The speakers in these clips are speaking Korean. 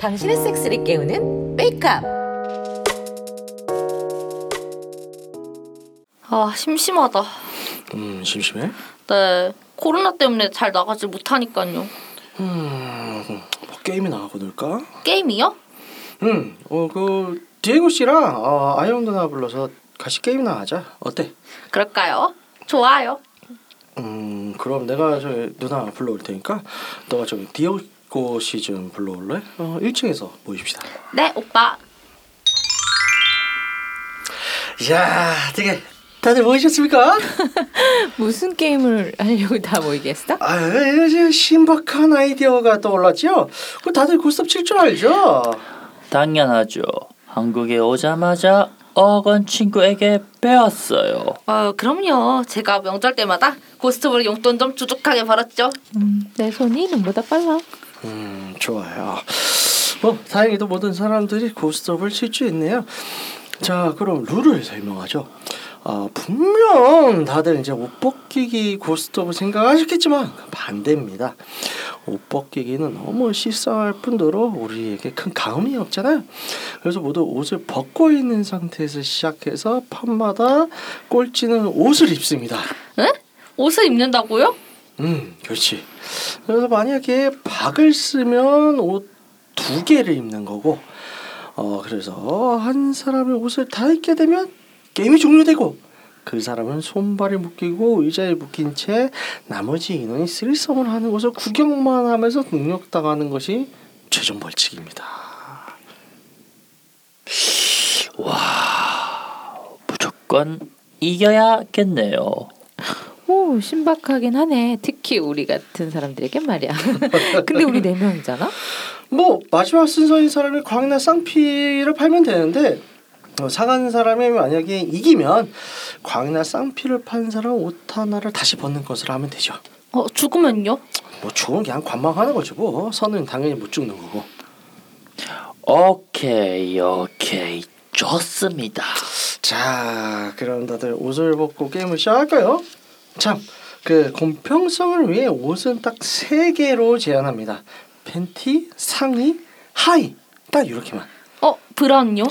당신의 섹스를 깨우는 메이크업. 아 심심하다. 음 심심해? 네 코로나 때문에 잘 나가지 못하니까요. 음, 뭐 게임이나 하고 놀까? 게임이요? 음, 어그 디에고 씨랑 어, 아이언 누나 불러서 같이 게임이나 하자. 어때? 그럴까요? 좋아요. 음, 그럼 내가 저 누나 불러올 테니까 너가 저기 씨좀 불러올래? 어, 1층에서 모입시다. 네 오빠. 야, 되게 다들 모이셨습니까? 무슨 게임을 하려고 다 모이겠어? 아, 이제 신박한 아이디어가 떠올랐죠. 그 다들 고스톱 칠 줄 알죠? 당연하죠. 한국에 오자마자 어건 친구에게 배웠어요. 아 그럼요. 제가 명절 때마다 고스톱으로 용돈 좀 주둑하게 벌었죠. 음, 내 손이 눈보다 빨라. 음, 좋아요. 뭐 다행히도 모든 사람들이 고스톱을 칠줄 있네요. 자, 그럼 룰을 설명하죠. 아, 분명 다들 이제 옷 벗기기 고스톱을 생각하셨겠지만 반대입니다. 옷 벗기기는 너무 식상할 뿐더러 우리에게 큰 감흥이 없잖아요. 그래서 모두 옷을 벗고 있는 상태에서 시작해서 판마다 꼴찌는 옷을 입습니다. 에? 옷을 입는다고요? 음, 그렇지. 그래서 만약에 박을 쓰면 옷 두 개를 입는 거고, 어 그래서 한 사람의 옷을 다 입게 되면 게임이 종료되고, 그 사람은 손발에 묶이고 의자에 묶인 채 나머지 인원이 쓰리썸을 하는 것을 구경만 하면서 능력당하는 것이 최종 벌칙입니다. 무조건 이겨야겠네요. 오, 신박하긴 하네. 특히 우리 같은 사람들에겐 말이야. 근데 우리 네 명이잖아. 뭐 마지막 순서인 사람이 광이나 쌍피를 팔면 되는데 어, 상한 사람이 만약에 이기면 광이나 쌍피를 판 사람 옷 하나를 다시 벗는 것으로 하면 되죠. 어 죽으면요? 뭐 죽은 그냥 관망하는 거죠. 뭐 선은 당연히 못 죽는 거고. 오케이 오케이 좋습니다. 자, 그럼 다들 옷을 벗고 게임을 시작할까요? 참, 그 공평성을 위해 옷은 딱 세 개로 제한합니다. 팬티, 상의, 하의 딱 이렇게만. 어 브라운요?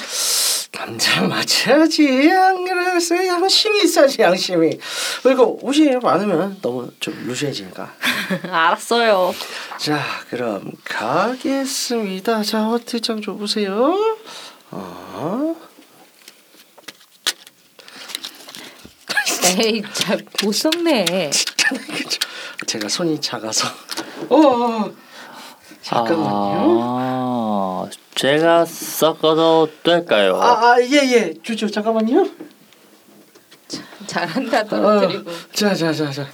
남자 맞춰야지. 안 그래서 양심이 있어야지 양심이. 그리고 옷이 많으면 너무 좀 루시해지니까. 알았어요. 자 그럼 가겠습니다. 자 허트장 줘보세요. 어. 에이, 잘못 썩네. 제가 손이 작아서. 어. 잠깐만요. 아, 제가 섞어도 될까요? 아아예예 주죠 잠깐만요 잘한다 떨어뜨리고. 자자자 자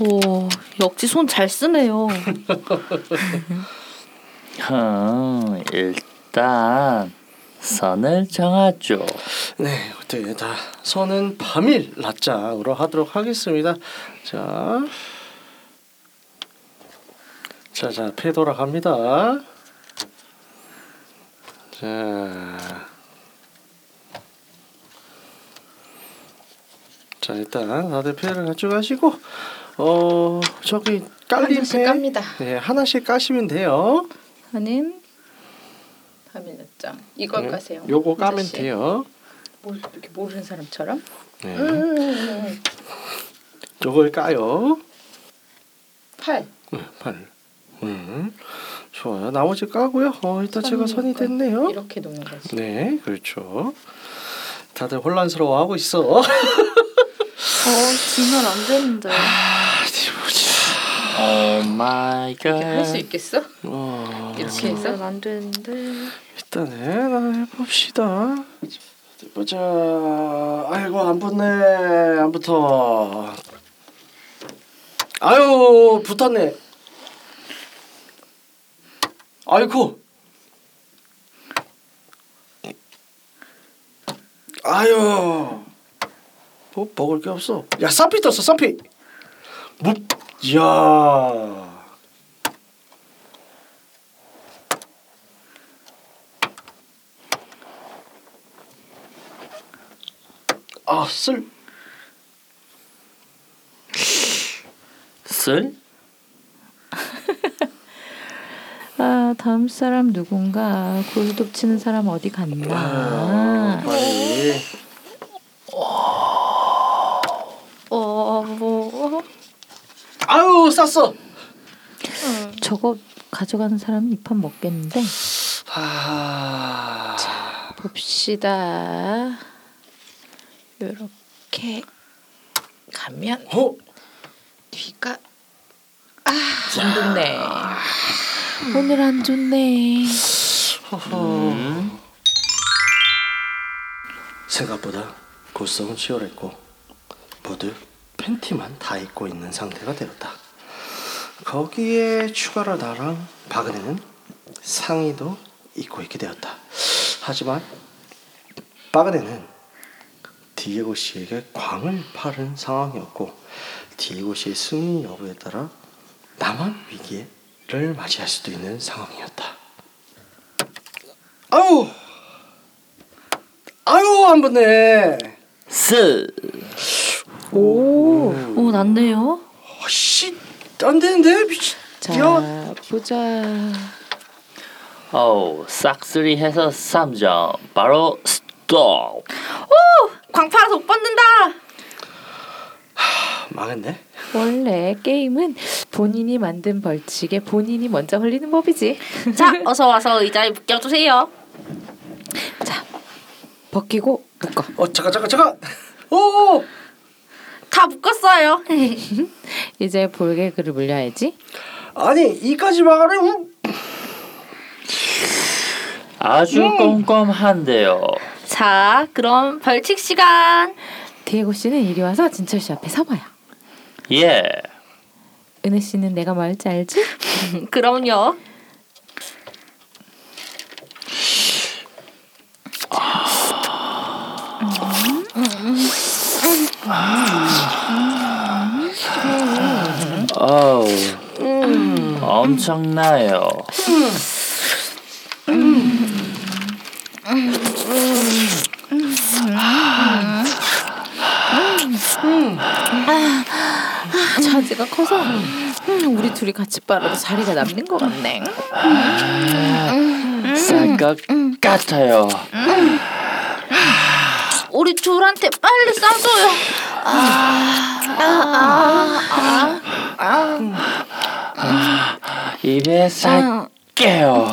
오 역시 손 잘 쓰네요. 음, 일단 선을 정하죠. 네, 어떻게 다 선은 밤일 낮장으로 하도록 하겠습니다. 자, 자, 자, 패 돌아갑니다. 자, 자 일단 다들 패를 가져가시고 어 저기 깔린 하나씩 패 깝니다. 네 하나씩 까시면 돼요. 하는 파밀let장. 이걸 네, 까세요. 요거 까면 아저씨. 돼요. 뭐 이렇게 모르는 사람처럼. 네, 음, 요걸 까요. 팔. 네, 팔. 음, 좋아요. 나머지 까고요. 어, 일단 제가 선이 됐네요. 이렇게 놓는 거지. 네, 그렇죠. 다들 혼란스러워하고 있어. 어 지면 안 되는데. 아. Oh my 할수 God. 있겠어? 어, 이렇게 해서? 안 되는데. 일단은 하나 해봅시다. 보자. 아이고 안 붙네. 안 붙어. 아유 붙었네. 아이고. 아유. 뭐 먹을 게 없어. 야 쌈피 떴어 쌈피. 뭐? 야. 아, 쓸. 쓸? 아 다음 사람 누군가 골독 치는 사람 어디 갔나? 아, 빨리. 어, 뭐. 쌌어. 저거 가져가는 사람은 이판 먹겠는데 아. 봅시다. 요렇게 가면 어? 뒤가 안 좋네. 오늘 안 좋네. 허허. 생각보다 고성은 치열했고 모두 팬티만 다 입고 있는 상태가 되었다. 거기에 추가로 나랑 박은혜는 상의도 입고 있게 되었다. 하지만 박은혜는 디에고 씨에게 광을 파는 상황이었고 디에고 씨의 승리 여부에 따라 나만 위기를 맞이할 수도 있는 상황이었다. 아유, 아유 안 붙네. 쓸. 오. 오, 낫네요. 씨, 안 되는데 미친. 자 야, 보자. 오, 싹쓸이 해서 3점. 바로 스톱. 광파라서 못 받는다. 망했네. 원래 게임은 본인이 만든 벌칙에 본인이 먼저 걸리는 법이지. 자, 어서 와서 의자에 묶여주세요. 자 벗기고 묶어. 어 잠깐 잠깐 잠깐. 오, 다 묶었어요. 이제 볼개그를 물려야지. 아니 이까지 막아래. 우. 아주 꼼꼼한데요. 자, 그럼 벌칙 시간. 디에고 씨는 이리 와서 진철 씨 앞에 서봐요. 예. 은혜 씨는 내가 뭐 할지 알지? 그럼요. 어우. 엄청나요. 자지가 커서. 음, 우리 둘이 같이 빨아도 자리가 남는 것 같네. 쌀것 같아요. 우리 둘한테 빨리 싸줘요. 입에 살게요.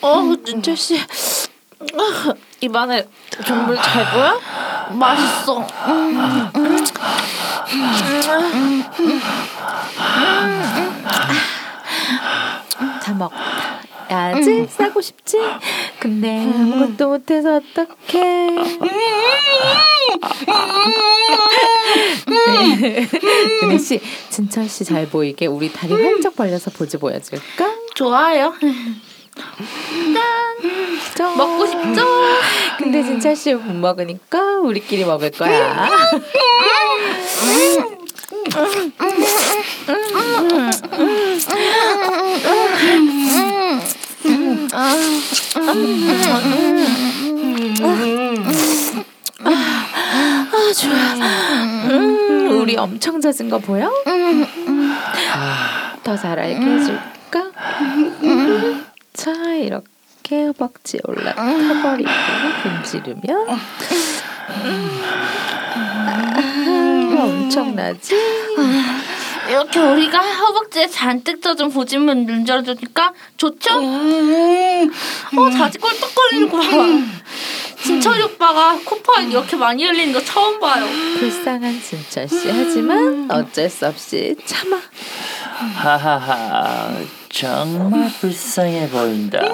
어, 진철 씨. 입안에 정말 잘 보여? 맛있어. 다 먹었다. 야지 싸고 싶지? 근데 아무것도 못해서 어떡해? 네. 은혜 씨, 진철 씨 잘 보이게 우리 다리 활짝 벌려서 포즈 보여줄까? 좋아요. 저. 먹고 싶죠? 근데 진철 씨 못 먹으니까 우리끼리 먹을 거야. 아 좋아. 음, 우리 엄청 잦은 거 보여? 더 잘 알게 해줄까? 자 이렇게 허벅지 올라타버리고 분지르면 아, 엄청나지? 이렇게 우리가 허벅지에 잔뜩 젖은 보지문 눌러주니까 좋죠? 어, 자지 꼴떡 거리는 거 봐. 진철이 오빠가 코파 이렇게 많이 흘리는 거 처음 봐요. 불쌍한 진철 씨 하지만 어쩔 수 없이 참아. 하하하. 정말 불쌍해 보인다.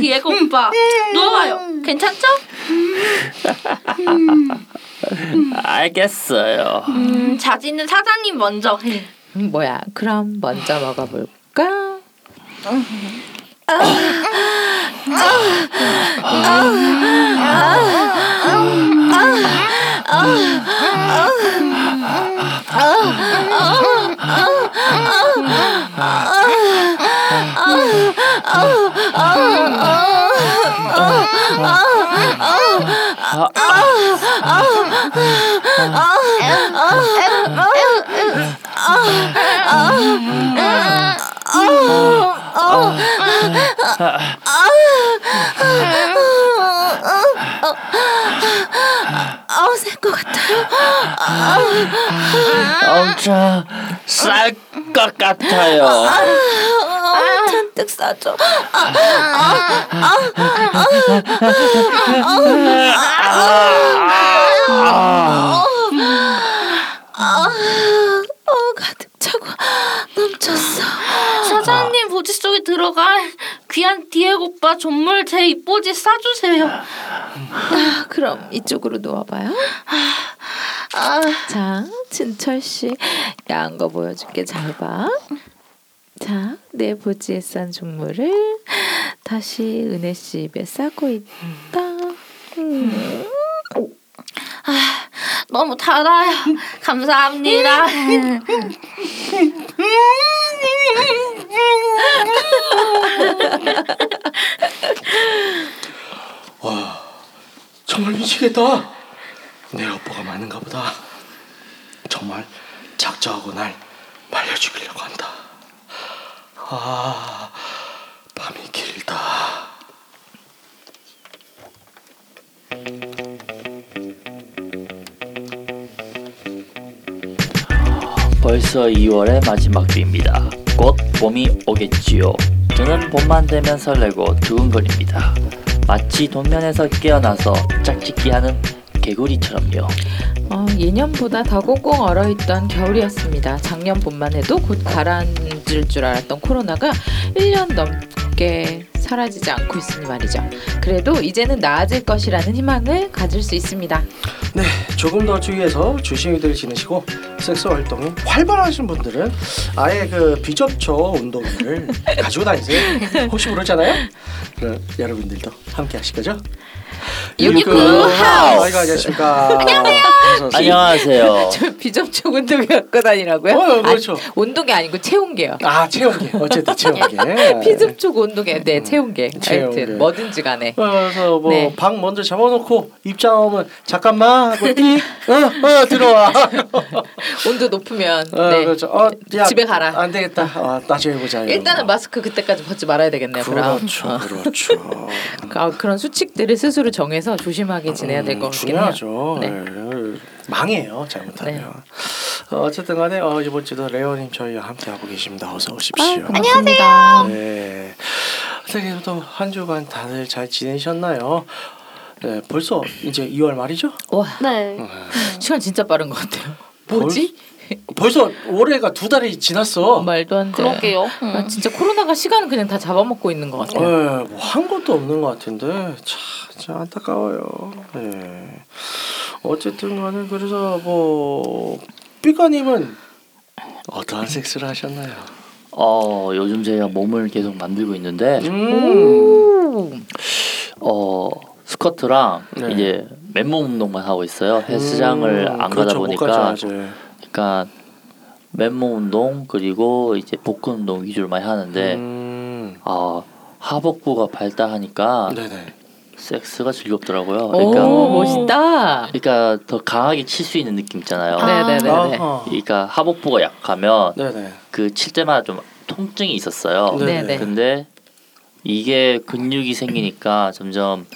디에고 오빠 누워봐요. 괜찮죠? 알겠어요. 음, 자지 있는 사장님 먼저. 음, 뭐야? 그럼 먼저 먹어볼까? 아 우 셀것 같아요. 엄청 쌀 것 같아요. 아, 잔뜩 싸줘. 어, 가득 차고 넘쳤어. 사장님 보지 속에 들어갈 귀한 디에고 오빠 전물 제 입보지 싸주세요. 아, 그럼 이쪽으로 누워봐요. 자, 진철 씨, 야한 거 보여줄게. 잘 봐. 자, 내 보지에 싼 종물을 다시 은혜 씨 입에 싸고 있다. 음. 너무 달아요. 감사합니다. 정말 미치겠다. 내 오빠가 많은가 보다. 정말 작정하고 날 말려 죽이려고 한다. 아, 밤이 길다. 벌써 2월의 마지막 주입니다. 곧 봄이 오겠지요. 저는 봄만 되면 설레고 두근거립니다. 마치 동면에서 깨어나서 짝짓기 하는 개구리처럼요. 어, 예년보다 더 꽁꽁 얼어있던 겨울이었습니다. 작년 봄만 해도 곧 가라앉 을줄 알았던 코로나가 1년 넘게 사라지지 않고 있으니 말이죠. 그래도 이제는 나아질 것이라는 희망을 가질 수 있습니다. 네, 조금 더 주의해서 조심히들 지내시고 섹스 활동이 활발하신 분들은 아예 그 비접촉 운동을 가지고 다니세요. 혹시 모르잖아요. 그럼 여러분들도 함께 하실 거죠? 유니크 하우스. 아이고 안녕하십니까. 안녕하세요. 안녕하세요. 저 비접촉 운동회 갖고 다니라고요? 어, 그렇죠. 아니, 운동이 아니고 체온계요. 아 체온계. 어쨌든 체온계. 피접촉 운동회, 네 체온계. 체온계. 하여튼 뭐든지 간에. 그래서 뭐 네. 방 먼저 잡아놓고 입장하면 잠깐만 하고 띡, 어, 어 들어와. 온도 높으면 어, 네. 그렇죠. 어, 야, 집에 가라. 안 되겠다. 어, 나중에 보자. 일단은 거. 마스크 그때까지 벗지 말아야 되겠네요. 그럼. 그렇죠, 어. 그렇죠. 아, 그런 수칙들을 스스로 정해서 조심하게 지내야 될 것 같긴 해요. 음, 중요하죠. 네. 네. 망해요 잘못하면. 어, 어쨌든 간에 어, 이번 주도 레오님 저희와 함께 하고 계십니다. 어서 오십시오. 안녕하세요. 네. 어떻게 또한 주간 다들 잘 지내셨나요? 네, 벌써 이제 2월 말이죠? 와, 네. 시간 진짜 빠른 것 같아요. 뭐지? 벌 써 올해가 두 달이 지났어. 말도 안 돼. 그러게요. 아, 진짜 코로나가 시간을 그냥 다 잡아먹고 있는 것 같아요. 네, 뭐한 것도 없는 것 같은데 참, 참 안타까워요. 네. 어쨌든 간에 그래서 뭐 삐까님은 어떠한 섹스를 하셨나요? 어, 요즘 제가 몸을 계속 만들고 있는데 음. 어, 스쿼트랑 네. 이제 맨몸 운동만 하고 있어요. 헬스장을 음, 안 그렇죠, 가다 못 보니까. 그러니까 맨몸 운동 그리고 이제 복근 운동 위주로 많이 하는데 음. 아 하복부가 발달하니까 네네. 섹스가 즐겁더라고요. 오, 그러니까 멋있다. 그러니까 더 강하게 칠 수 있는 느낌 있잖아요. 네네네네. 아하. 그러니까 하복부가 약하면 네네. 그칠 때마다 좀 통증이 있었어요. 네. 네네. 근데 이게 근육이 생기니까 점점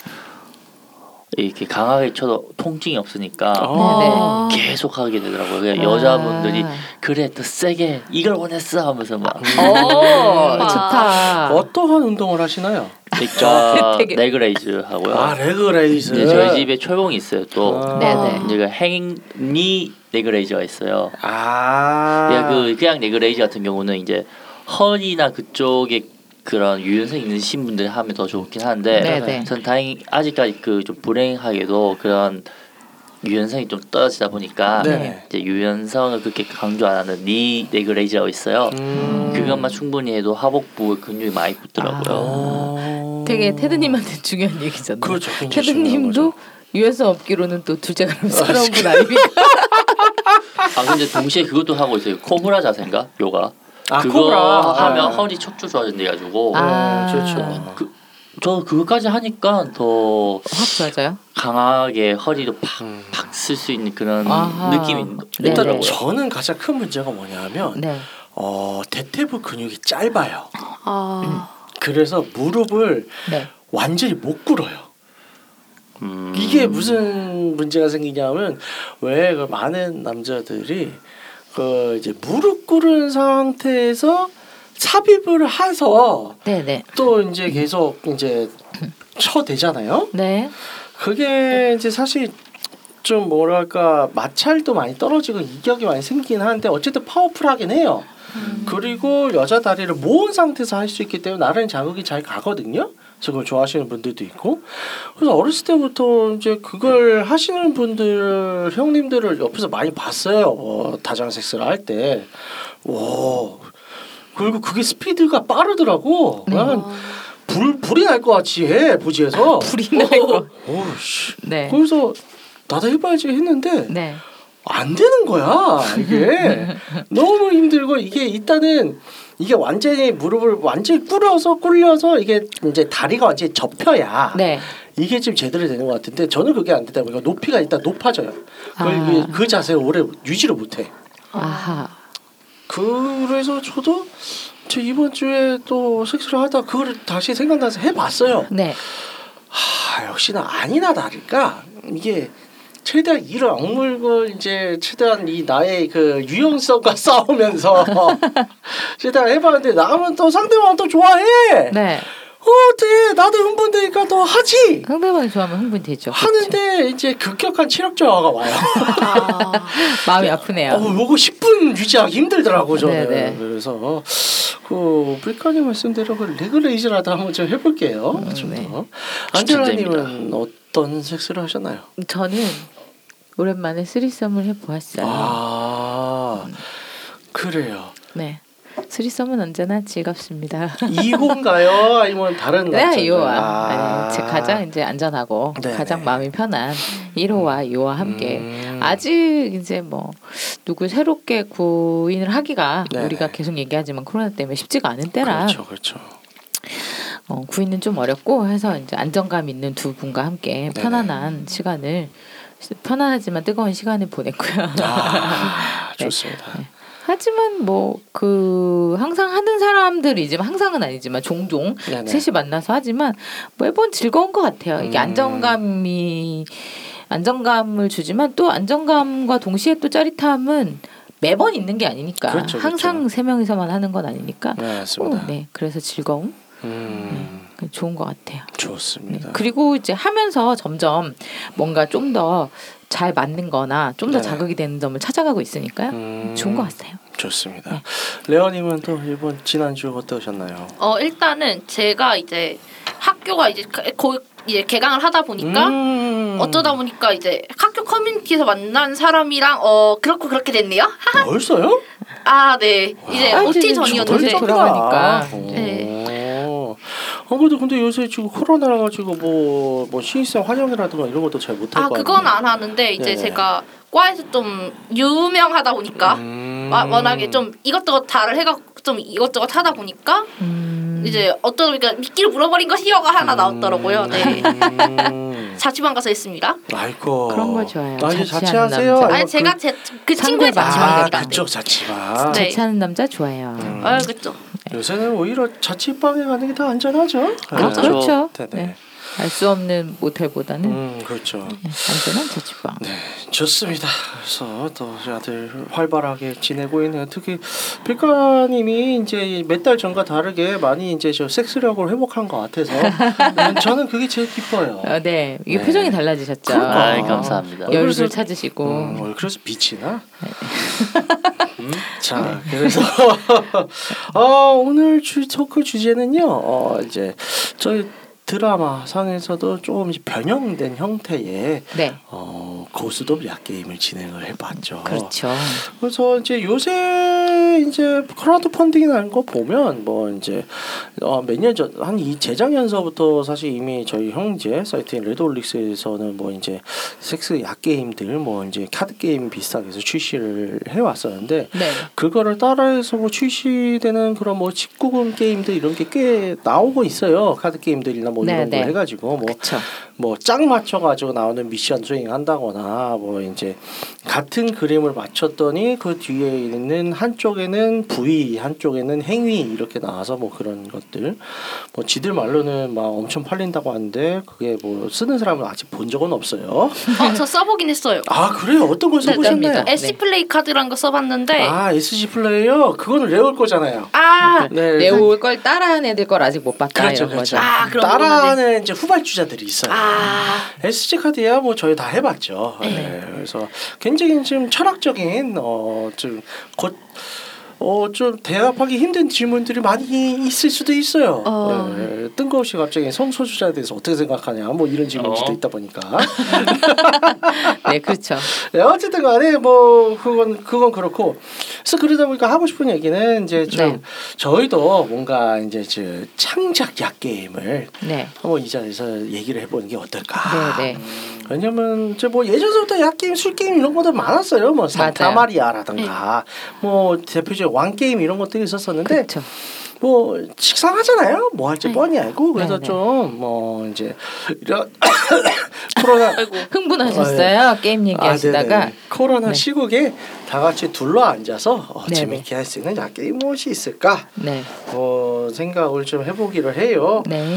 이렇게 강하게 쳐도 통증이 없으니까 아. 계속 하게 되더라고요. 그냥 아. 여자분들이 그래 더 세게 이걸 원했어 하면서 막 오, 음. 좋다. 어떠한 운동을 하시나요? 그러니까 되게- leg raise 하고요. 아 leg raise. 이제 저희 집에 철봉이 있어요. 또 아. 네네. 이제 그 hanging leg raise가 있어요. 아. 그냥 그 그냥 leg raise 같은 경우는 이제 허리나 그쪽에 그런 유연성 있으신 분들 하면 더 좋긴 한데 네네. 전 다행히 아직까지 그 좀 불행하게도 그런 유연성이 좀 떨어지다 보니까 네네. 이제 유연성을 그렇게 강조 안 하는 knee leg raise가 있어요. 음. 그것만 충분히 해도 하복부 근육이 많이 붙더라고요. 어. 되게 테드님한테 중요한 얘기잖아요. 그렇죠. 테드님도. 유연성 없기로는 또 둘째가 사랑스러운 분 아닙니까? 아 근데 동시에 그것도 하고 있어요. 코브라 자세인가 요가. 아, 그거 코브라. 하면 아. 허리 척추 좋아진대 가지고 아. 네, 좋죠. 그 저 그거까지 하니까 더 확 좋아져요. 강하게 허리도 음. 팍팍 쓸 수 있는 그런 아하. 느낌이 네, 일단 네. 저는 가장 큰 문제가 뭐냐면 네. 어, 대퇴부 근육이 짧아요. 아, 그래서 무릎을 네. 완전히 못 꿇어요. 음. 이게 무슨 문제가 생기냐면 왜 그 많은 남자들이 그 이제 무릎 꿇은 상태에서 삽입을 해서 네, 네. 또 이제 계속 이제 쳐대잖아요. 네. 그게 이제 사실 좀 뭐랄까 마찰도 많이 떨어지고 이격이 많이 생기긴 하는데 어쨌든 파워풀하긴 해요. 그리고 여자 다리를 모은 상태에서 할 수 있기 때문에 나름 자극이 잘 가거든요. 그걸 좋아하시는 분들도 있고 그래서 어렸을 때부터 이제 그걸 하시는 분들 형님들을 옆에서 많이 봤어요. 어, 다장 섹스를 할 때. 와 그리고 그게 스피드가 빠르더라고. 네. 난불 불이 날 것 같이 해 부지에서. 불이 날 거. 오씨. 네. 그래서 나도 해봐야지 했는데 네. 안 되는 거야 이게 너무 힘들고 이게 일단은 이게 완전히 무릎을 완전히 꿇어서 꿇려서 이게 이제 다리가 완전히 접혀야 네. 이게 좀 제대로 되는 것 같은데 저는 그게 안 되다 보니까 높이가 일단 높아져요. 아. 이게 그 자세를 오래 유지를 못해. 아하. 그래서 저도 저 이번 주에 또 섹스를 하다 그거를 다시 생각나서 해봤어요. 네. 하, 역시나 아니나 다를까 이게 최대한 이를 악물고 이제 최대한 이 나의 그 유연성과 싸우면서 최대한 해봤는데 나면 또 상대방 또 좋아해. 네. 어, 어때? 나도 흥분되니까 또 하지. 상대방이 좋아하면 흥분이 되죠. 그렇죠. 하는데 이제 급격한 체력 저하가 와요. 아, 마음이 아프네요. 어, 요거 10분 유지하기 힘들더라고 저는. 네네. 그래서 그 브리카님 말씀대로 그 leg raise라도 한번 좀 해볼게요. 음, 좀 네. 더. 안젤라님은 어떤 섹스를 하셨나요? 저는 오랜만에 threesome을 해보았어요. 아 그래요. 네. 쓰리썸은 언제나 즐겁습니다. 2호인가요? 아니면 다른 네, 남자인가요? 2호와 아. 네, 제 가장 이제 안전하고 네네. 가장 마음이 편한 1호와 2호와 함께 음. 아직 이제 뭐 누구 새롭게 구인을 하기가 네네. 우리가 계속 얘기하지만 코로나 때문에 쉽지가 않은 때라 그렇죠, 그렇죠. 어, 구인은 좀 어렵고 해서 이제 안정감 있는 두 분과 함께 네네. 편안한 시간을 편안하지만 뜨거운 시간을 보냈고요. 아, 네. 좋습니다. 하지만 뭐 그 항상 하는 사람들이 지만 항상은 아니지만 종종 네네. 셋이 만나서 하지만 매번 즐거운 것 같아요. 이게 음. 안정감이 안정감을 주지만 또 안정감과 동시에 또 짜릿함은 매번 있는 게 아니니까 그렇죠, 그렇죠. 항상 세 명이서만 하는 건 아니니까. 네, 맞습니다. 어, 네, 그래서 즐거움 음, 그 좋은 것 같아요. 네. 좋습니다. 그리고 이제 하면서 점점 뭔가 좀 더 잘 맞는거나 좀더 네네. 자극이 되는 점을 찾아가고 있으니까요. 음, 좋은 것 같아요. 좋습니다. 네. 레오님은 또 이번 지난주 어떠셨나요? 어 일단은 제가 이제 학교가 이제 거 이제 개강을 하다 보니까 음. 어쩌다 보니까 이제 학교 커뮤니티에서 만난 사람이랑 어 그렇고 그렇게 됐네요. 벌써요? 아 네 이제 아, OT 전이었는데 저도 돌아가니까. 네. 오. 아 그래도 근데 요새 지금 코로나라 가지고 뭐, 뭐 신입생 환영이라든가 이런 것도 잘 못할 아 거 아니에요? 그건 안 하는데 이제 네네. 제가 과에서 좀 유명하다 보니까 음. 와- 워낙에 좀 이것저것 다를 해가 좀 이것저것 하다 보니까 음, 이제 어떤 그러니까 미끼를 물어버린 거 히어가 하나 나왔더라고요. 네. 음. 자취방 가서 했습니다. 아이고. 그런 거 좋아요. 아, 자취하는 자취하세요? 남자. 아니 제가 그- 제그 친구의 상대방. 자취방 아. 그쪽 자취방. 네. 자취하는 남자 좋아요. 음. 아 그렇죠. 요새는 오히려 자취방에 가는 게 더 안전하죠. 그렇죠. 네. 그렇죠. 네네. 네. 알 수 없는 모텔보다는 음 그렇죠. 네, 안전한 자취방. 네, 좋습니다. 그래서 또 다들 활발하게 지내고 있는 특히 백가님이 이제 몇 달 전과 다르게 많이 이제 저 섹스력을 회복한 것 같아서 음, 저는 그게 제일 기뻐요. 어, 네, 이게 네. 표정이 달라지셨죠. 그러니까. 아이, 감사합니다. 어, 여유를 그래서- 찾으시고. 음, 어, 그래서 빛이나. 음? 자, 네. 그래서 어, 오늘 주 토크 주제는요. 어, 이제 저희 드라마 상에서도 조금 이제 변형된 형태의 네, 어, 고스톱 야 게임을 진행을 해봤죠. 그렇죠. 그래서 이제 요새 요새 이제 크라우드 펀딩이라는 거 보면 뭐 이제 어, 몇년 전 한 이 재작년서부터 사실 이미 저희 형제 사이트인 레드홀릭스에서는 뭐 이제 섹스 약 게임들 뭐 이제 카드 게임 비슷하게 해서 출시를 해 왔었는데 네. 그거를 따라해서 뭐 출시되는 그런 뭐 19금 게임들 이런 게 꽤 나오고 있어요. 카드 게임들이나 뭐 네, 이런 거 네. 해가지고 뭐 그렇죠. 뭐 짝 맞춰 가지고 나오는 미션 수행 한다거나 뭐 이제 같은 그림을 맞췄더니 그 뒤에 있는 한쪽에는 부위 한쪽에는 행위 이렇게 나와서 뭐 그런 것들 뭐 지들 말로는 막 엄청 팔린다고 하는데 그게 뭐 쓰는 사람은 아직 본 적은 없어요. 어, 저 써보긴 했어요. 아 그래요? 어떤 걸 네, 써보셨나요? 네. SC 플레이 카드란 거 써봤는데 아, 아 SG 플레이어 그거는 레올 거잖아요. 네, 내올 걸 따라한 애들 걸 아직 못 봤다 그렇죠, 이런 그렇죠. 거죠. 아, 따라하는 이제 후발주자들이 있어요. 아, SG 카드야 뭐 저희 다 해봤죠. 네. 네. 그래서 굉장히 좀 철학적인 어좀 곧 어, 좀 대답하기 힘든 질문들이 많이 있을 수도 있어요. 어. 네, 뜬금없이 갑자기 성소수자에 대해서 어떻게 생각하냐, 뭐 이런 질문이 어. 또 있다 보니까. 네, 그렇죠. 네, 어쨌든 간에 뭐 그건 그건 그렇고 그래서 그러다 보니까 하고 싶은 얘기는 이제 좀 네. 저희도 뭔가 이제 저 창작 약 게임을 네. 한번 이 자리에서 얘기를 해보는 게 어떨까. 네, 네. 왜냐면 이제 뭐 예전부터 약 게임, 술 게임 이런 것들 많았어요. 뭐 산타마리아라든가 뭐 대표적 왕 게임 이런 것들이 있었었는데 그렇죠. 뭐 식상하잖아요. 뭐 할지 네. 뻔히 알고 그래서 네, 네. 좀뭐 이제 이런 코로나. 흥분하셨어요. 게임 얘기하시다가 아. 코로나 네. 시국에 다 같이 둘러 앉아서 어, 네네. 재밌게 할 수 있는 야 게임 무엇이 있을까? 네. 뭐 생각을 좀 해보기로 해요. 네.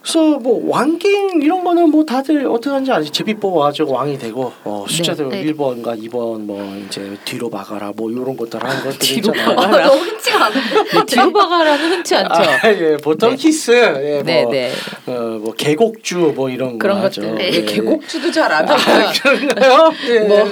그래서 뭐 왕 게임 이런 거는 뭐 다들 어떻게 하는지 알지? 제비 뽑아가지고 왕이 되고 어, 숫자대로 네. 1번과 2번 뭐 이제 뒤로 박아라 뭐 이런 것들 하는 것들 뒤로 있잖아요. 박아라. 아, 너무 흔치가 않은데. 네, 뒤로 박아라는 흔치 않죠. 아, 예, 보통 네. 키스, 예, 네, 뭐, 네. 어, 뭐 계곡주 뭐 이런 그런 거 하죠. 것들. 네. 네. 계곡주도 잘안 아, 하고요. 그런가요? 예. 뭐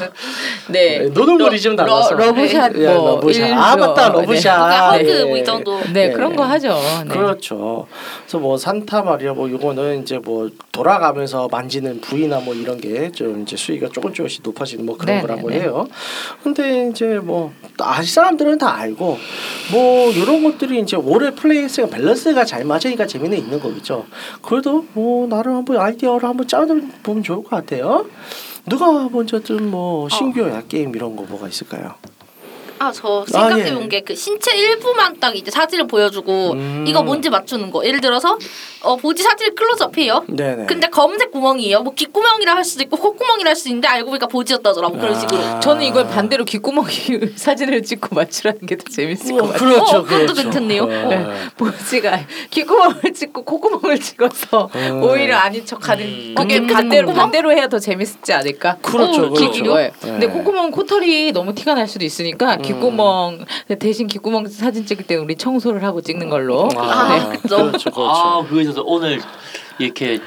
네. 물이 좀 달라서. 러, 러브샷 예, 뭐 러브샷. 아. 맞다 네. 러브샷. 그러니까 hug 예. 뭐이 정도. 네, 네. 그런 거 하죠. 네. 그렇죠. 그래서 뭐 산타 마리아 뭐 이거는 이제 뭐 돌아가면서 만지는 부위나 뭐 이런 게 좀 이제 수위가 조금 조금씩 높아지는 뭐 그런 네, 거라고 네, 네. 해요. 근데 이제 뭐 아실 사람들은 다 알고 뭐 이런 것들이 이제 올해 플레이스가 밸런스가 잘 맞으니까 재미는 있는 거겠죠. 그래도 뭐 나름 한번 아이디어를 한번 짜보면 좋을 것 같아요. 누가 먼저 좀 뭐 신규 야 게임 이런 거 뭐가 있을까요? 아, 저 아, 생각해본 예. 게 그 신체 일부만 딱 이제 사진을 보여주고 음. 이거 뭔지 맞추는 거. 예를 들어서 어 보지 사진을 클로즈업해요. 네네. 근데 검은색 구멍이에요. 뭐 귓구멍이라 할 수도 있고 콧구멍이라 할 수도 있는데 알고 보니까 보지였다더라고 그런 아. 식으로. 저는 이걸 반대로 귓구멍 사진을 찍고 맞추라는 게 더 재밌을 것 어, 같아요. 그렇죠, 어, 그것도 그렇죠. 괜찮네요. 어, 네. 보지가 귓구멍을 찍고 콧구멍을 찍어서 음. 오히려 아닌 척하는 음. 그게 음. 반대로? 반대로 해야 더 재밌지 않을까? 그렇죠, 어, 그렇죠. 귓구멍. 근데 네. 콧구멍 코털이 너무 티가 날 수도 있으니까 음. 귓구멍 대신 귓구멍 사진 찍을 때 우리 청소를 하고 찍는 걸로. 아, 네. 그렇죠, 그렇죠. 아 그거 있어서 오늘 이렇게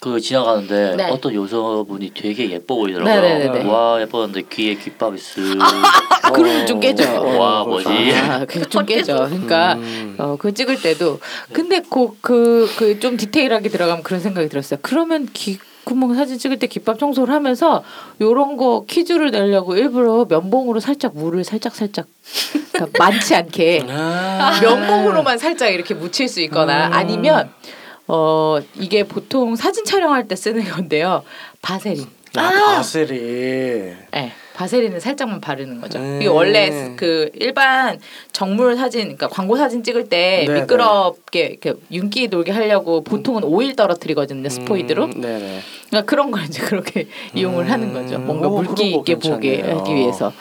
그 지나가는데 네. 어떤 여성분이 되게 예뻐 보이더라고요. 네네네네. 와 예뻤는데 귀에 귓밥이 쓱. 아, 그러면 좀 깨져. 와, 뭐지? 아, 그게 좀 깨져. 그러니까 음. 어, 그 찍을 때도 근데 그그그 좀 디테일하게 들어가면 그런 생각이 들었어요. 그러면 귀 구멍 사진 찍을 때 귓밥 청소를 하면서 요런 거 퀴즈를 내려고 일부러 면봉으로 살짝 물을 살짝 살짝 그러니까 많지 않게 아. 면봉으로만 살짝 이렇게 묻힐 수 있거나 음. 아니면 어 이게 보통 사진 촬영할 때 쓰는 건데요. 바세린. 아, 바셀이. 네, 바세린을 살짝만 바르는 거죠. 음. 이게 원래 그 일반 정물 사진, 그러니까 광고 사진 찍을 때 네네. 미끄럽게 이렇게 윤기 돌게 하려고 보통은 오일 떨어뜨리거든요, 스포이드로. 음, 네네. 그러니까 그런 걸 이제 그렇게 이용을 하는 거죠. 뭔가 오, 물기 있게 보게. 하기 위해서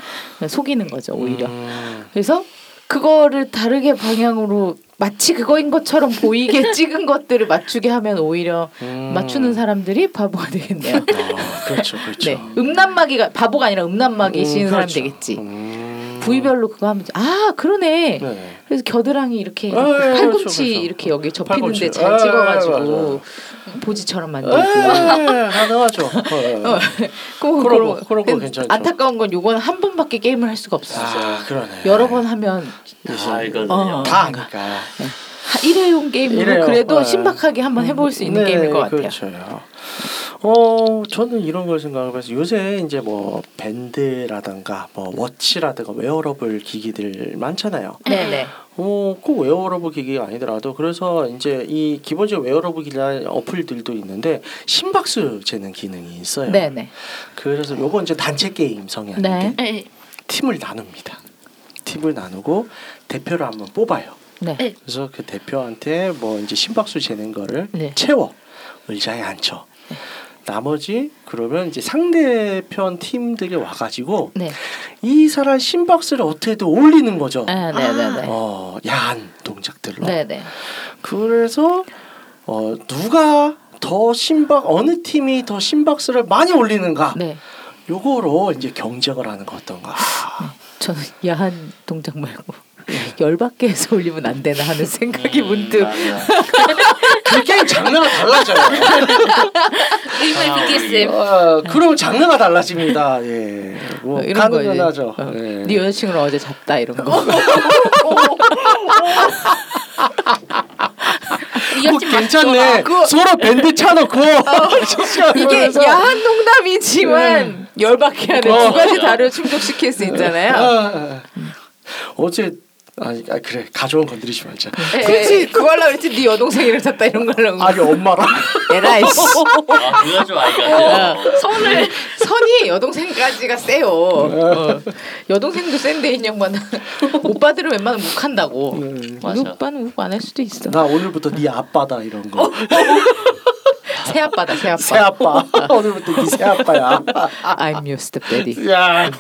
속이는 거죠, 오히려. 음. 그래서 그거를 다르게 방향으로 마치 그거인 것처럼 보이게 찍은 것들을 맞추게 하면 오히려 음. 맞추는 사람들이 바보가 되겠네요. 아, 그렇죠, 그렇죠. 네, 음란마귀가 바보가 아니라 음란마귀 음, 씌는 사람 그렇죠. 되겠지. 음. 부위별로 그거 하면 아 그러네. 네. 그래서 겨드랑이 이렇게 아, 예, 팔꿈치 그렇죠, 그렇죠. 이렇게 여기 접히는데. 잘 아, 찍어가지고 맞아요. 보지처럼 에 만들고. 가능하죠. 어, 어, 그거 그런 거 괜찮죠. 안타까운 건 요건 한 번밖에 게임을 할 수가 없어요. 아, 그러네. 여러 번 하면 다 알거든요. 어. 다 아니까. 하- 일회용 게임으로 일회용, 그래도 네. 신박하게 한번 해볼 수 있는 네, 게임일 것 같아요. 그렇죠. 어 저는 이런 걸 생각해서 요새 이제 뭐 밴드라든가 뭐 watch라든가 wearable 기기들 많잖아요. 네네. 어 꼭 웨어러블 기기가 아니더라도 그래서 이제 이 기본적인 웨어러블 기기나 어플들도 있는데 심박수 재는 기능이 있어요. 네네. 그래서 요거 이제 단체 게임 성향인데 네. 네. 팀을 나눕니다. 팀을 나누고 대표를 한번 뽑아요. 네. 네. 그래서 그 대표한테 뭐 이제 심박수 재는 거를 네. 채워 의자에 앉혀. 나머지 그러면 이제 상대편 팀들이 와가지고 네. 이 사람 심박수를 어떻게든 올리는 거죠. 아, 네네네. 어 야한 동작들로. 네네. 그래서 어 누가 더 심박 어느 팀이 더 심박수를 많이 올리는가 네. 요거로 이제 경쟁을 하는 거 어떤가. 저는 야한 동작 말고 열받게 해서 올리면 안 되나 하는 생각이 음, 문득. 그 게임 장르가 달라져요. 의외 BDSM. 어, 그럼 장르가 달라집니다. 예. 뭐 어, 이런 거 이제. 어, 예. 네 여자친구를 어제 잡다 이런 거. 그거 괜찮네. 서로 밴드 차놓고 이게 야한 농담이지만 열받게 하는 어. 두 가지 다를 충족시킬 수 있잖아요. 아, 어제 아, 아 그래 가족은 건드리지 말자. 그렇지 그거 하려고 그랬지 네 여동생이랑 잤다 이런 거 하려고 아니 엄마랑 에라이 씨 아 그거 좀것 같아요. 선을 선이 여동생까지가 세요 어. 여동생도 센데 인형만 오빠들은 웬만하면 욱한다고 음. 우리. 오빠는 욱 안 할 수도 있어 나 오늘부터 네 아빠다 이런 거. 새 아빠다 새 아빠 새 아빠. 오늘부터 네새 아빠야. I'm your stepdaddy 야,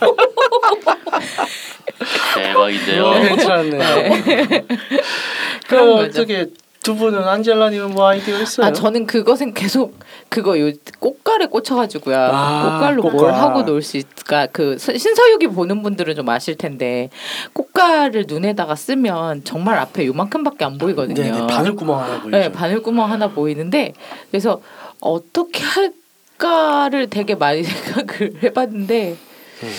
대박인데요. 어, 괜찮네. 그 그런 거죠. 어떻게 두 분은 안젤라님은 뭐 아이디어 있어요? 아 저는 그것은 계속 그거 요 꽃갈에 꽂혀가지고요. 아, 꽃갈로 뭘 꽃갈. 하고 놀 수 있을까? 그 서- 신서유기 보는 분들은 좀 아실 텐데 꽃갈을 눈에다가 쓰면 정말 앞에 요만큼밖에 안 보이거든요. 네네 바늘구멍 하나 보이죠. 네, 바늘구멍 하나 보이는데 그래서 어떻게 할까를 되게 많이 생각을 해봤는데 음.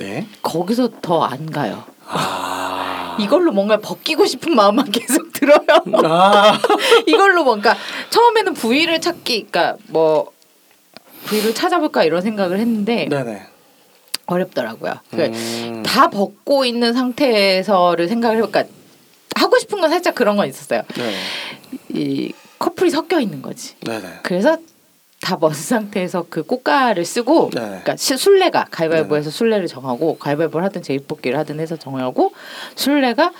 네. 거기서 더 안 가요. 아. 이걸로 뭔가 벗기고 싶은 마음만 계속 들어요. 아. 이걸로 뭔가 처음에는 부위를 찾기, 그러니까 뭐 부위를 찾아볼까 이런 생각을 했는데 네네. 어렵더라고요. 그 음. 다 벗고 있는 상태에서를 생각을 해볼까 하고 싶은 건 살짝 그런 건 있었어요. 네. 이 커플이 섞여 있는 거지. 네네. 그래서 다 벗은 상태에서 그 꽃가를 쓰고, 네. 그러니까 시- 술래가 가위바위보해서 술래를 정하고 가위바위보를 하든 제비뽑기를 하든 해서 정하고 술래가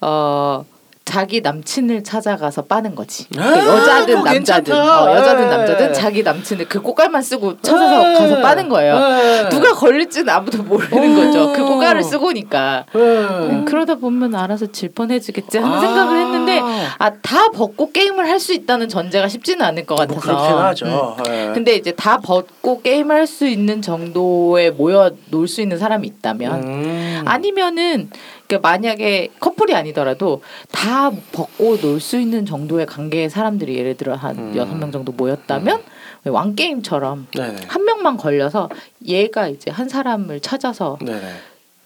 어. 자기 남친을 찾아가서 빠는 거지. 그 아, 여자든 남자든. 어, 여자든 예. 남자든 자기 남친을 그 꽃갈만 쓰고 찾아서 예. 가서 빠는 거예요. 예. 누가 걸릴지는 아무도 모르는 어. 거죠. 그 꽃갈을 쓰고 니까. 예. 음, 그러다 보면 알아서 질펀해지겠지 하는 아. 생각을 했는데 아 다 벗고 게임을 할 수 있다는 전제가 쉽지는 않을 것 같아서. 뭐 그렇긴 하죠. 음. 예. 근데 이제 다 벗고 게임을 할수 있는 정도에 모여 놀 수 있는 사람이 있다면 음. 아니면은 그 만약에 커플이 아니더라도 다 벗고 놀 수 있는 정도의 관계의 사람들이 예를 들어 한 음. 여섯 명 정도 모였다면 왕 게임처럼 네네. 한 명만 걸려서 얘가 이제 한 사람을 찾아서 네네.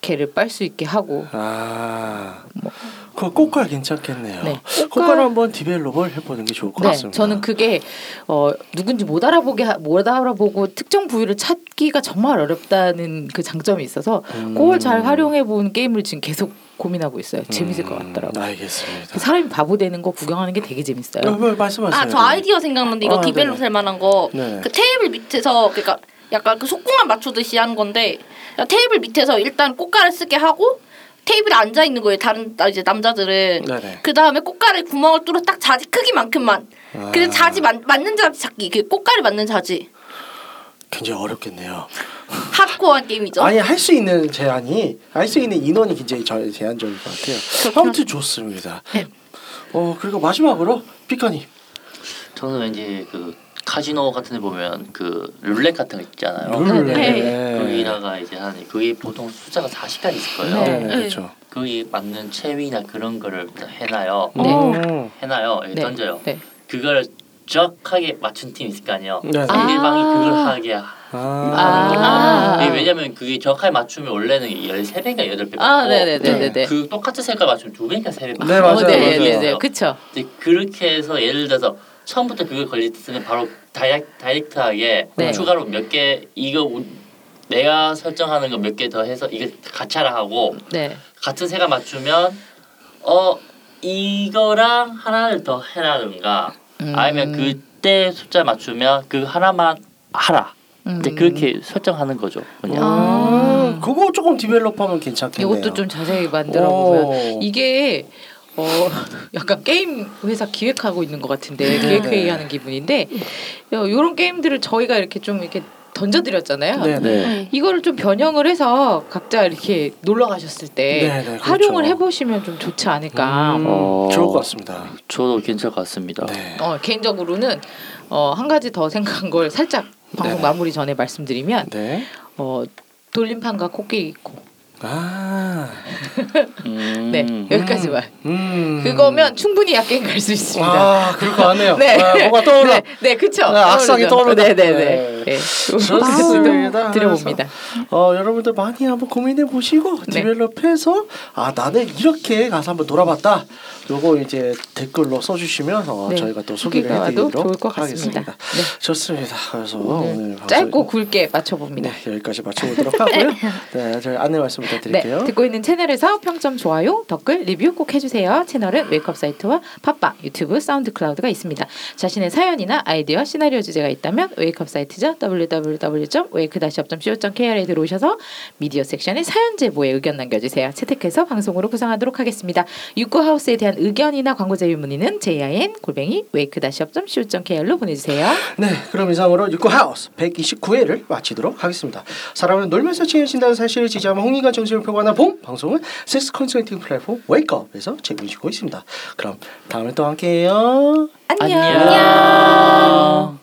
걔를 빨 수 있게 하고 아. 뭐. 그 고깔 괜찮겠네요. 네. 고깔 고깔- 한번 develop을 해보는 게 좋을 것 네, 같습니다. 저는 그게 어 누군지 못 알아보게 하- 못 알아보고 특정 부위를 찾기가 정말 어렵다는 그 장점이 있어서 음. 그걸 잘 활용해 본 게임을 지금 계속 고민하고 있어요. 재밌을 것 음, 같더라고요. 알겠습니다. 사람이 바보 되는 거 구경하는 게 되게 어, 재밌어요. 뭐 말씀하세요. 아 저 아이디어 생각났는데 이거 아, develop. 할 만한 거그 네. 테이블 밑에서 그러니까 약간 그 속공만 맞추듯이 하는 건데 테이블 밑에서 일단 꽃가를 쓰게 하고 테이블에 앉아 있는 거예요. 다른 아, 이제 남자들은 네네. 그 다음에 꽃가를 구멍을 뚫어 딱 자지 크기만큼만. 아. 그래서 자지 맞, 맞는 자지 찾기. 그 꽃가를 맞는 자지. 굉장히 어렵겠네요. 하드코어한 게임이죠. 아니 할 수 있는 제한이 할 수 있는 인원이 굉장히 저- 제한적일 것 같아요. 아무튼 좋습니다. 네. 어 그리고 마지막으로 피카님. 저는 왠지 그 카지노 같은 데 보면 그 룰렛 같은 거 있잖아요. 룰렛. 네. 거기다가 이제 한 그게 보통 숫자가 40까지 있을 거예요. 네. 네, 그렇죠. 거기 맞는 채위나 그런 거를 해놔요. 네. 음. 해놔요. 여기 네. 던져요. 네. 그걸 정확하게 맞춘 팀 있을 거 아니에요. 네. 상대방이 아. 그걸 하게 하- 아. 이게 왜냐면 그게 정확하게 맞추면 원래는 13배인가 8배 받고 아, 네네네네네. 그 똑같은 색깔 맞추면 2배인가 3배 받고 네, 맞아요, 네, 네, 맞아요. 네. 이제 그렇게 해서 예를 들어서 처음부터 그걸 걸렸으면 바로 다이렉, 다이렉트하게 네. 추가로 몇 개 이거 우- 내가 설정하는 거 몇 개 더 해서 이거 같이 하라 하고 네. 같은 새가 맞추면 어 이거랑 하나를 더 해라든가 음. 아니면 그때 숫자 맞추면 그 하나만 하라. 이제 음. 그렇게 설정하는 거죠. 그냥. 아, 그거 조금 디벨롭하면 괜찮겠네요. 이것도 좀 자세히 만들어 보면 오. 이게 어 약간 게임 회사 기획하고 있는 것 같은데 네. 기획 회의 하는 기분인데 이런 게임들을 저희가 이렇게 좀 이렇게 던져드렸잖아요. 네, 네. 네. 이거를 좀 변형을 해서 각자 이렇게 놀러 가셨을 때 네, 네, 그렇죠. 활용을 해보시면 좀 좋지 않을까. 음, 어. 좋을 것 같습니다. 저도 괜찮을 것 같습니다. 네. 어, 개인적으로는 어, 한 가지 더 생각한 걸 살짝 방송 네. 마무리 전에 말씀드리면 네. 어, 돌림판과 코끼리 있고 아. 음. 네 여기까지만 음. 그거면 충분히 약게임 갈 수 있습니다. 아, 그럴 것 같네요. 네. 아, 뭐가 떠올라. 네, 네, 그쵸. 네, 악상이 떠오르다. 네네네. 네. 네. 좋습니다. 드려봅니다. 어, 여러분들 많이 한번 고민해 보시고 네. 디벨롭해서 아 나는 이렇게 가서 한번 놀아봤다. 요거 이제 댓글로 써주시면 어, 네. 저희가 또 소개를 해드리도록 좋을 것 같습니다. 하겠습니다. 네. 좋습니다. 그래서 오늘 오늘 짧고 굵게 맞춰봅니다. 네 여기까지 마쳐보도록 하고요. 네 저희 안내 말씀 부탁드릴게요. 네, 듣고 있는 채널에서 평점 좋아요, 댓글, 리뷰 꼭 해주세요. 채널은 웨이크업 사이트와 팟빵, 유튜브, 사운드 클라우드가 있습니다. 자신의 사연이나 아이디어, 시나리오 주제가 있다면 웨이크업 사이트죠. www.wake-up.co.kr에 들어오셔서 미디어 섹션에 사연 제보에 의견 남겨주세요. 채택해서 방송으로 구성하도록 하겠습니다. 육구하우스에 대한 의견이나 광고 제휴 문의는 jin 골뱅이 wake-up.co.kr로 보내주세요. 네, 그럼 이상으로 육구 하우스 129회를 마치도록 하겠습니다. 사람은 놀면서 친해진다는 사실을 지지하면 홍익과 정신을 표방하는 봄 방송은 섹스 컨설팅 플랫폼 웨이크업에서 제공해주고 있습니다. 그럼 다음에 또 함께해요. 안녕. 안녕.